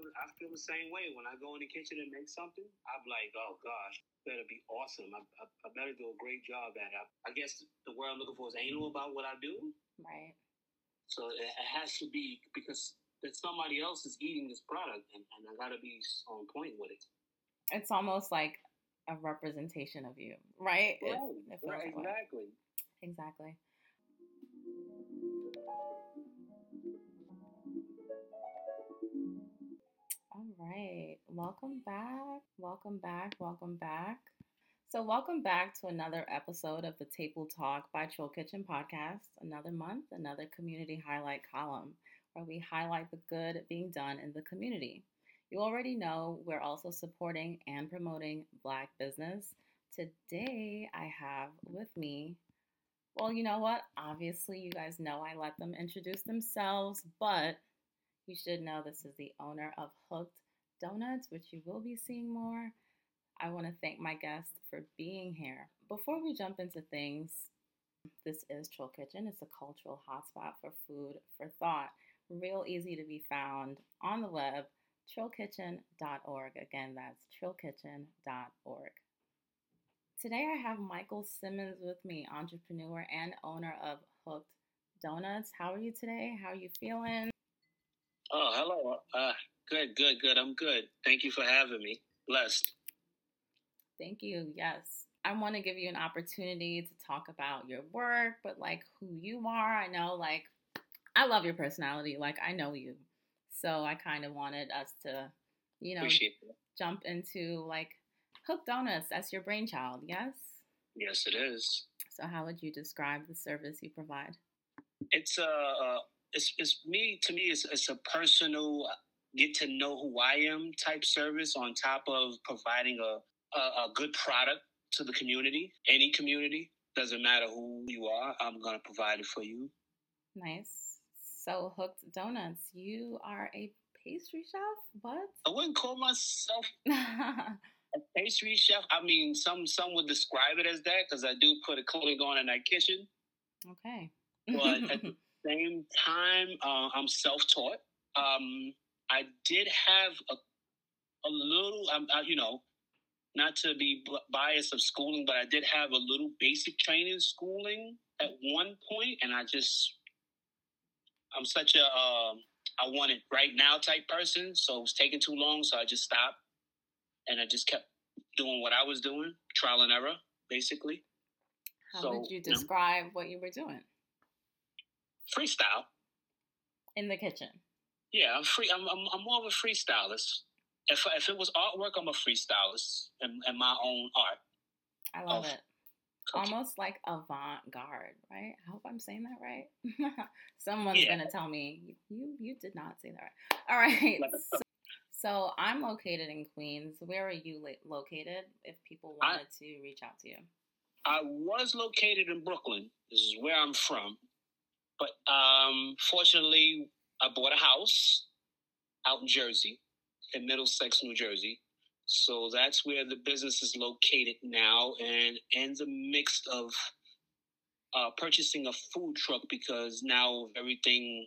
feel I feel the same way when I go in the kitchen and make something. I'm like, oh gosh, better be awesome. I, I, I better do a great job at it. I, guess the word I'm looking for is anal about what I do. Right. So it, it has to be because that somebody else is eating this product, and, and I got to be on point with it. It's almost like a representation of you, right? Right, it, it right exactly. Exactly. Right. Welcome back. Welcome back. Welcome back. So, welcome back to another episode of the Table Talk by Trill Kitchen podcast. Another month, another community highlight column where we highlight the good being done in the community. You already know we're also supporting and promoting Black business. Today, I have with me, well, you know what? Obviously, you guys know I let them introduce themselves, but you should know this is the owner of Hooked Donuts, which you will be seeing more. I want to thank my guest for being here. Before we jump into things, this is Trill Kitchen. It's a cultural hotspot for food for thought real easy to be found on the web, trillkitchen.org. Again, that's trillkitchen.org. Today I have Michael Simmons with me, entrepreneur and owner of Hooked Donuts. How are you today? How are you feeling? Oh, hello. Uh, good, good, good. I'm good. Thank you for having me. Blessed. Thank you. Yes. I want to give you an opportunity to talk about your work, but like who you are. I know like I love your personality. Like I know you, so I kind of wanted us to, you know, jump into like Hook Donuts. as your brainchild, yes? Yes, it is. So, how would you describe the service you provide? It's uh, uh it's it's me to me. It's it's a personal get to know who I am type service on top of providing a, a, a good product to the community. Any community doesn't matter who you are. I'm gonna provide it for you. Nice. So Hooked Donuts, you are a pastry chef? What? I wouldn't call myself a pastry chef. I mean, some some would describe it as that because I do put a coating on in that kitchen. Okay. but at the same time, uh, I'm self-taught. Um, I did have a a little, um, uh, you know, not to be biased of schooling, but I did have a little basic training schooling at one point, and I just I'm such a uh, I want it right now type person, so it was taking too long, so I just stopped, and I just kept doing what I was doing, trial and error, basically. How so, would you describe you know, what you were doing? Freestyle. In the kitchen. Yeah, I'm free. I'm I'm, I'm more of a freestylist. If if it was artwork, I'm a freestylist and, and my own art. I love it almost like avant-garde, right? I hope I'm saying that right. Someone's yeah. gonna tell me you you did not say that right. All right. So, so I'm located in Queens. Where are you located? If people wanted I, to reach out to you, I was located in Brooklyn. This is where I'm from, but um, fortunately, I bought a house out in Jersey, in Middlesex, New Jersey. So that's where the business is located now, and and the mix of uh, purchasing a food truck because now everything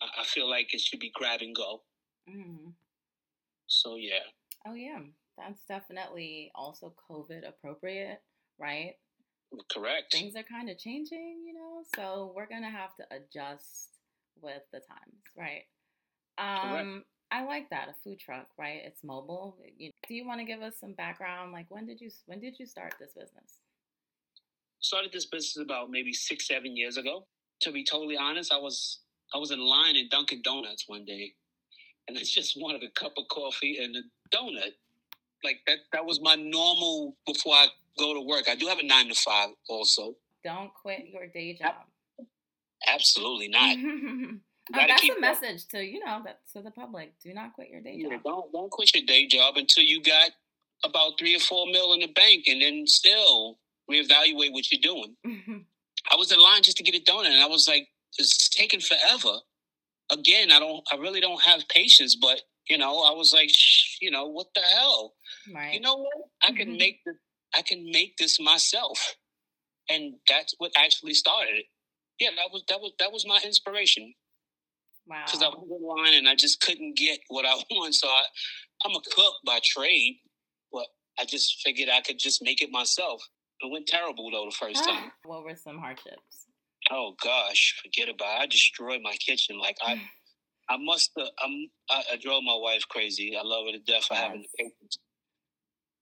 I feel like it should be grab and go. Mm-hmm. So yeah. Oh yeah, that's definitely also COVID appropriate, right? Correct. Things are kind of changing, you know, so we're gonna have to adjust with the times, right? Um, I like that a food truck, right? It's mobile. You, do you want to give us some background? Like when did you when did you start this business? Started this business about maybe six seven years ago. To be totally honest, I was I was in line in Dunkin' Donuts one day, and I just wanted a cup of coffee and a donut. Like that that was my normal before I go to work. I do have a nine to five also. Don't quit your day job. Absolutely not. Oh, that's a message to you know that to the public. Do not quit your day job. Don't don't quit your day job until you got about three or four mil in the bank, and then still reevaluate what you're doing. I was in line just to get it done, and I was like, "It's taking forever." Again, I don't, I really don't have patience, but you know, I was like, you know, what the hell? Right. You know what? I can mm-hmm. make this. I can make this myself, and that's what actually started it. Yeah, that was that was that was my inspiration. Wow. Because I was online and I just couldn't get what I want. So I, I'm a cook by trade, but I just figured I could just make it myself. It went terrible though the first time. what were some hardships? Oh gosh, forget about it. I destroyed my kitchen. Like I, I must have. I'm. I, I drove my wife crazy. I love her to death for having the patience,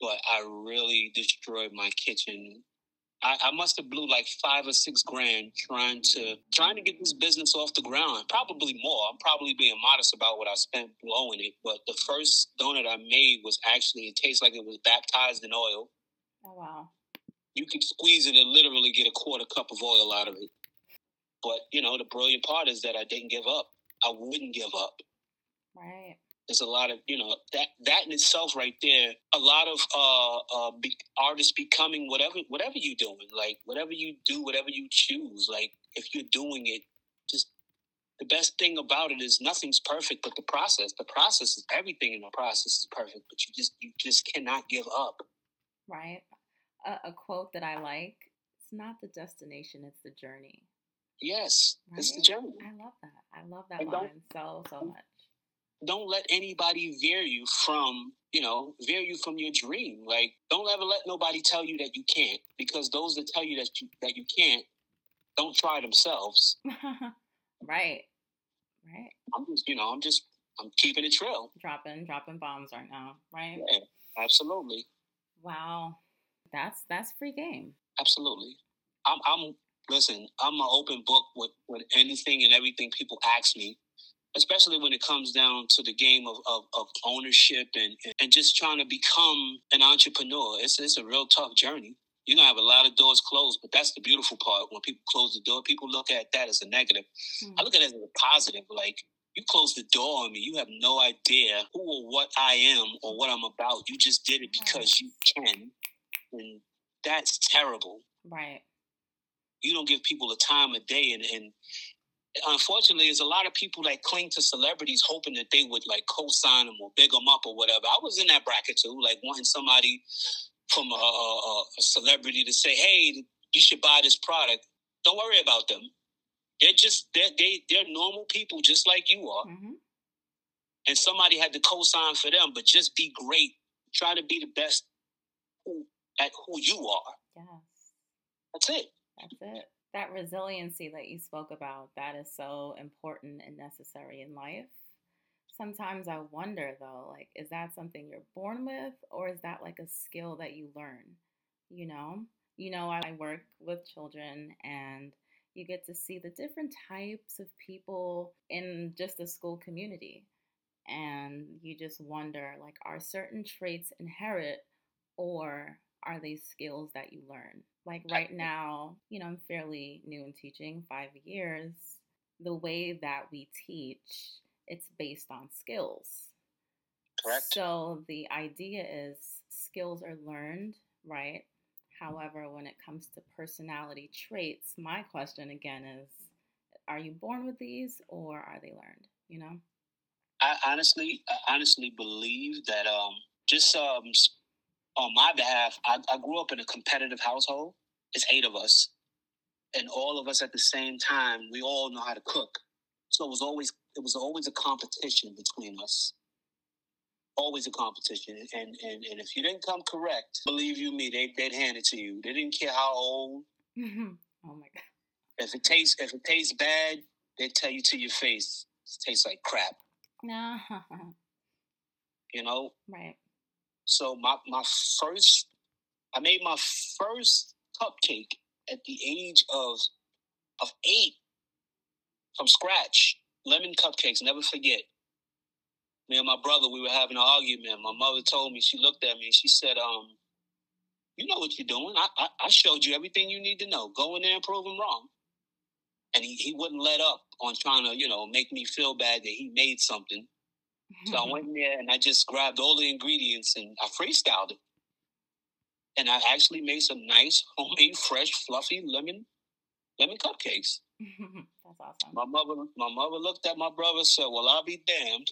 but I really destroyed my kitchen. I, I must have blew like five or six grand trying to trying to get this business off the ground. Probably more. I'm probably being modest about what I spent blowing it. But the first donut I made was actually it tastes like it was baptized in oil. Oh wow! You could squeeze it and literally get a quarter cup of oil out of it. But you know, the brilliant part is that I didn't give up. I wouldn't give up. Right. There's a lot of you know that that in itself right there. A lot of uh, uh be, artists becoming whatever whatever you're doing, like whatever you do, whatever you choose. Like if you're doing it, just the best thing about it is nothing's perfect, but the process. The process is everything in the process is perfect, but you just you just cannot give up. Right. A, a quote that I like: "It's not the destination; it's the journey." Yes, right? it's the journey. I love that. I love that line so so much. Don't let anybody veer you from, you know, veer you from your dream. Like, don't ever let nobody tell you that you can't, because those that tell you that you that you can't, don't try themselves. right, right. I'm just, you know, I'm just, I'm keeping it real. Dropping, dropping bombs right now, right? Yeah, absolutely. Wow, that's that's free game. Absolutely. I'm, I'm listen, I'm an open book with, with anything and everything people ask me, especially when it comes down to the game of, of, of ownership and, and just trying to become an entrepreneur. It's, it's a real tough journey. You're going to have a lot of doors closed, but that's the beautiful part. When people close the door, people look at that as a negative. Mm-hmm. I look at it as a positive. Like, you close the door on me. You have no idea who or what I am or what I'm about. You just did it because you can. And that's terrible. Right you don't give people a time of day and, and unfortunately there's a lot of people that cling to celebrities hoping that they would like co-sign them or big them up or whatever. I was in that bracket too like wanting somebody from a, a, a celebrity to say hey you should buy this product. Don't worry about them. They're just they're they, they're normal people just like you are. Mm-hmm. and somebody had to co-sign for them but just be great. Try to be the best who, at who you are. Yes. That's it. That's it. That resiliency that you spoke about, that is so important and necessary in life. Sometimes I wonder though, like, is that something you're born with or is that like a skill that you learn? You know? You know, I work with children and you get to see the different types of people in just the school community. And you just wonder, like, are certain traits inherit or are they skills that you learn? Like right now, you know, I'm fairly new in teaching, five years. The way that we teach, it's based on skills. Correct. So the idea is skills are learned, right? However, when it comes to personality traits, my question again is are you born with these or are they learned? You know? I honestly, I honestly believe that um, just um, on my behalf, I, I grew up in a competitive household. It's eight of us, and all of us at the same time. We all know how to cook, so it was always it was always a competition between us. Always a competition, and and and if you didn't come correct, believe you me, they they'd hand it to you. They didn't care how old. Mm-hmm. Oh my god! If it tastes if it tastes bad, they tell you to your face. It tastes like crap. No. you know. Right. So my my first, I made my first cupcake at the age of of eight from scratch. Lemon cupcakes, never forget. Me and my brother, we were having an argument. My mother told me, she looked at me she said, um, you know what you're doing. I, I, I showed you everything you need to know. Go in there and prove him wrong. And he, he wouldn't let up on trying to, you know, make me feel bad that he made something. So I went in there and I just grabbed all the ingredients and I freestyled it. And I actually made some nice homemade, fresh, fluffy lemon lemon cupcakes. That's awesome. My mother, my mother looked at my brother and said, "Well, I'll be damned.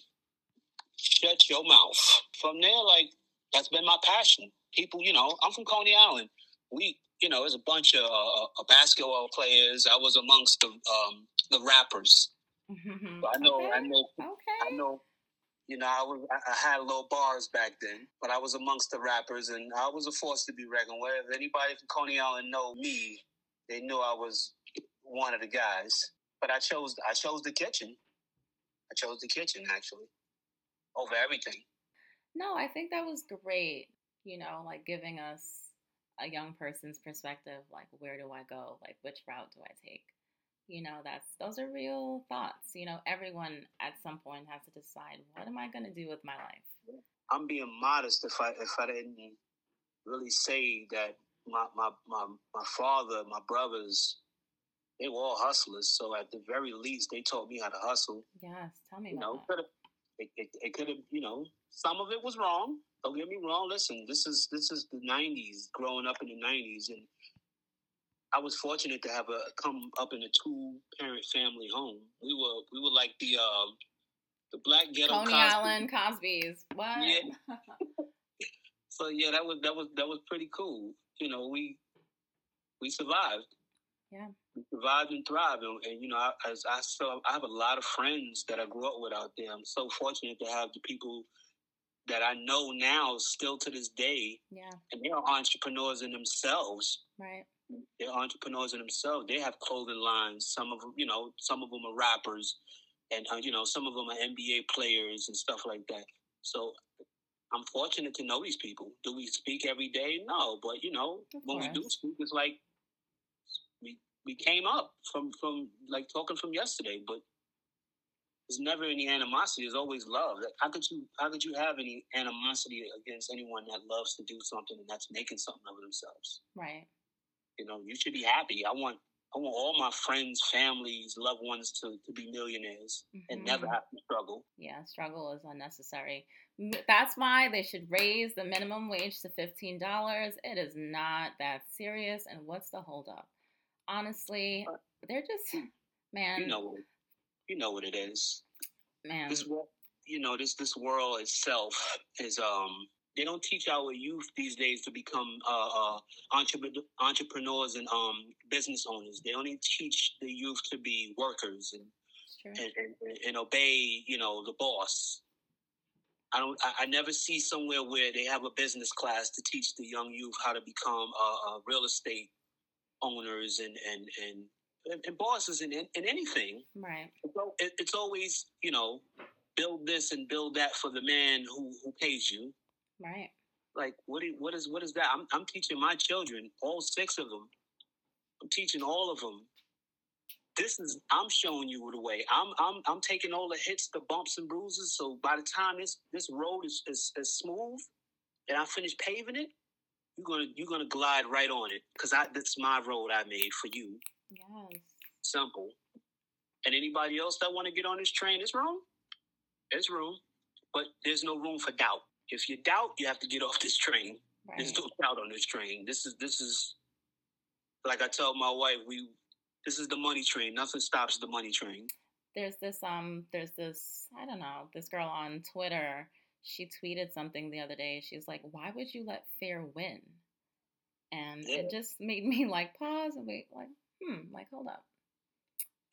Shut your mouth." From there, like that's been my passion. People, you know, I'm from Coney Island. We, you know, there's a bunch of uh, uh basketball players. I was amongst the um, the rappers Mm-hmm. I know, okay. I know, okay. I know. You know, I was I had little bars back then, but I was amongst the rappers, and I was a force to be reckoned with. If anybody from Coney Island know me, they knew I was one of the guys. But I chose I chose the kitchen. I chose the kitchen actually over everything. No, I think that was great. You know, like giving us a young person's perspective, like where do I go? Like which route do I take? You know, that's those are real thoughts. You know, everyone at some point has to decide what am I going to do with my life. I'm being modest if I if I didn't really say that my my my, my father, my brothers, they were all hustlers. So at the very least, they taught me how to hustle. Yes, tell me. You know, it, it, it could have, you know, some of it was wrong. Don't get me wrong. Listen, this is this is the '90s, growing up in the '90s, and I was fortunate to have a come up in a two parent family home. We were we were like the uh, the black ghetto Coney Cosby. Island Cosby's. What? Yeah. so yeah, that was that was that was pretty cool. You know, we we survived. Yeah. We survived and thrived, and, and you know, I, as I still, I have a lot of friends that I grew up with out there. I'm so fortunate to have the people that I know now, still to this day. Yeah. And they are entrepreneurs in themselves. Right. They're entrepreneurs in themselves. They have clothing lines. Some of them, you know, some of them are rappers, and uh, you know, some of them are NBA players and stuff like that. So I'm fortunate to know these people. Do we speak every day? No, but you know, of when course. we do speak, it's like we we came up from from like talking from yesterday, but there's never any animosity. There's always love. Like, how could you how could you have any animosity against anyone that loves to do something and that's making something of themselves? Right. You know, you should be happy. I want I want all my friends, families, loved ones to, to be millionaires mm-hmm. and never have to struggle. Yeah, struggle is unnecessary. That's why they should raise the minimum wage to $15. It is not that serious. And what's the holdup? Honestly, they're just, man. You know, you know what it is. Man. This, you know, this, this world itself is, um, they don't teach our youth these days to become uh, uh, entrepreneurs and um, business owners. They only teach the youth to be workers and, and, and, and obey, you know, the boss. I don't. I, I, never see somewhere where they have a business class to teach the young youth how to become uh, uh, real estate owners and and and, and bosses in, in, in anything. Right. It's, it's always you know build this and build that for the man who who pays you. Right. Like what? what is what is that? I'm I'm teaching my children, all six of them. I'm teaching all of them. This is I'm showing you the way. I'm I'm I'm taking all the hits, the bumps and bruises. So by the time this this road is is, is smooth, and I finish paving it, you're gonna you're gonna glide right on it because I that's my road I made for you. Yes. Simple. And anybody else that want to get on this train, it's room. It's room, but there's no room for doubt. If you doubt, you have to get off this train. Right. There's no doubt on this train. This is this is like I tell my wife, we this is the money train. Nothing stops the money train. There's this um there's this I don't know, this girl on Twitter, she tweeted something the other day. She's like, Why would you let fear win? And yeah. it just made me like pause and wait, like, hmm, like hold up.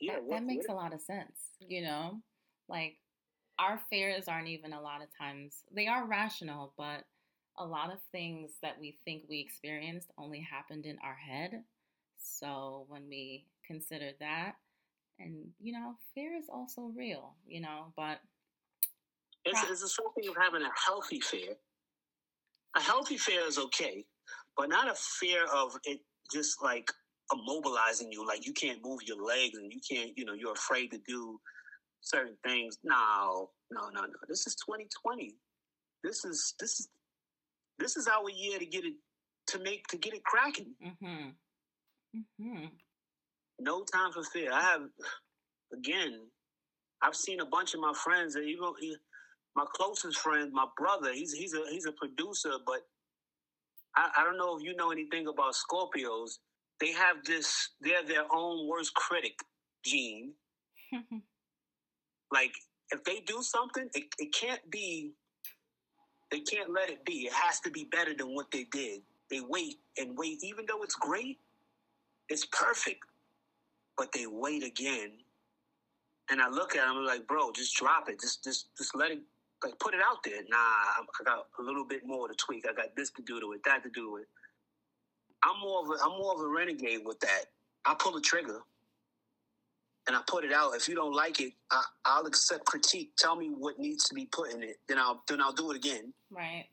Yeah, that, what, that makes what? a lot of sense, you know? Like our fears aren't even a lot of times they are rational, but a lot of things that we think we experienced only happened in our head. So when we consider that, and you know, fear is also real, you know, but it's, it's something of having a healthy fear. A healthy fear is okay, but not a fear of it just like immobilizing you, like you can't move your legs and you can't, you know, you're afraid to do certain things. No, no, no, no. This is 2020. This is this is this is our year to get it to make to get it cracking. Mm-hmm. Mm-hmm. No time for fear. I have again. I've seen a bunch of my friends, even my closest friend, my brother. He's he's a he's a producer, but I, I don't know if you know anything about Scorpios. They have this. They're their own worst critic gene. Like if they do something, it, it can't be. They can't let it be. It has to be better than what they did. They wait and wait, even though it's great, it's perfect, but they wait again And I look at him I'm like, bro, just drop it. Just just just let it like put it out there. Nah, I got a little bit more to tweak. I got this to do to it, that to do it. I'm more of a I'm more of a renegade with that. I pull the trigger and I put it out. If you don't like it, I, will accept critique. Tell me what needs to be put in it. Then I'll then I'll do it again. Right.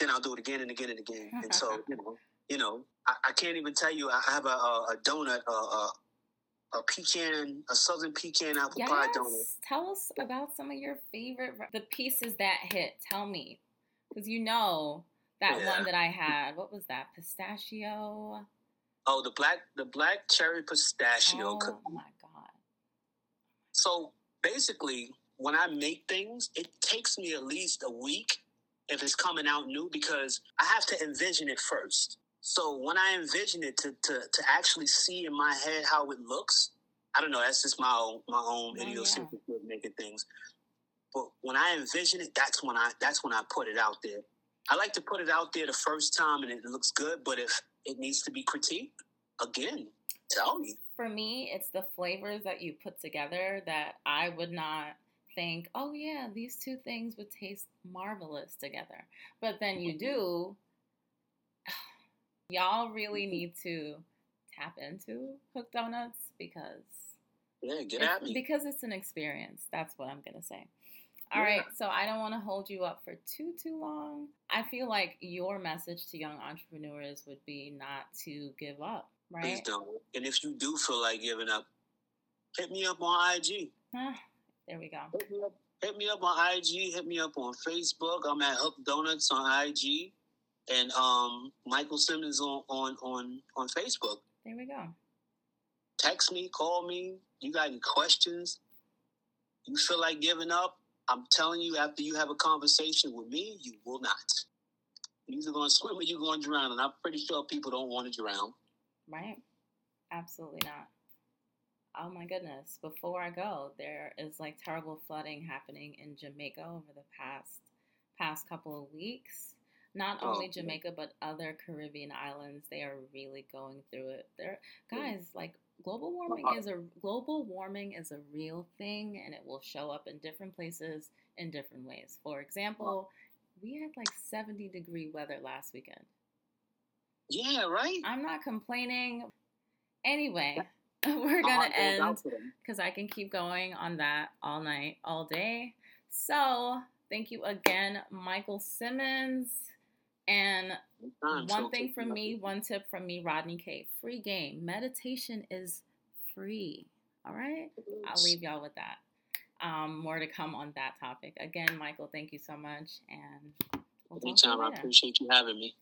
Then I'll do it again and again and again. and so you know, you know, I, I, can't even tell you. I have a, a, a donut, a, a, a, pecan, a southern pecan apple yes. pie donut. Tell us about some of your favorite the pieces that hit. Tell me, because you know that yeah. one that I had. What was that? Pistachio. Oh, the black the black cherry pistachio oh, cookie. my god. So basically, when I make things, it takes me at least a week if it's coming out new because I have to envision it first. So when I envision it to to, to actually see in my head how it looks, I don't know. That's just my own my own oh, idiosyncrasy yeah. of making things. But when I envision it, that's when I that's when I put it out there. I like to put it out there the first time and it looks good, but if it needs to be critiqued, again, tell me. For me, it's the flavors that you put together that I would not think, oh yeah, these two things would taste marvelous together. But then you do. Y'all really need to tap into Hook Donuts because yeah, get at me because it's an experience. That's what I'm gonna say. All yeah. right, so I don't want to hold you up for too too long. I feel like your message to young entrepreneurs would be not to give up, right? Please don't. And if you do feel like giving up, hit me up on IG. There we go. Hit me, up, hit me up on IG. Hit me up on Facebook. I'm at Hook Donuts on IG, and um, Michael Simmons on on on on Facebook. There we go. Text me, call me. You got any questions? You feel like giving up? I'm telling you, after you have a conversation with me, you will not. You're either going to swim or you're going to drown. And I'm pretty sure people don't want to drown. Right. Absolutely not. Oh my goodness. Before I go, there is like terrible flooding happening in Jamaica over the past past couple of weeks. Not oh, only Jamaica, but other Caribbean islands, they are really going through it. They're hmm. guys, like global warming is a global warming is a real thing and it will show up in different places in different ways. For example, we had like 70 degree weather last weekend. Yeah, right? I'm not complaining. Anyway, we're going to end because I can keep going on that all night, all day. So, thank you again, Michael Simmons. And one thing from me, one tip from me, Rodney K. Free game. Meditation is free. All right? I'll leave y'all with that. Um, more to come on that topic. Again, Michael, thank you so much. And we'll Anytime. I appreciate you having me.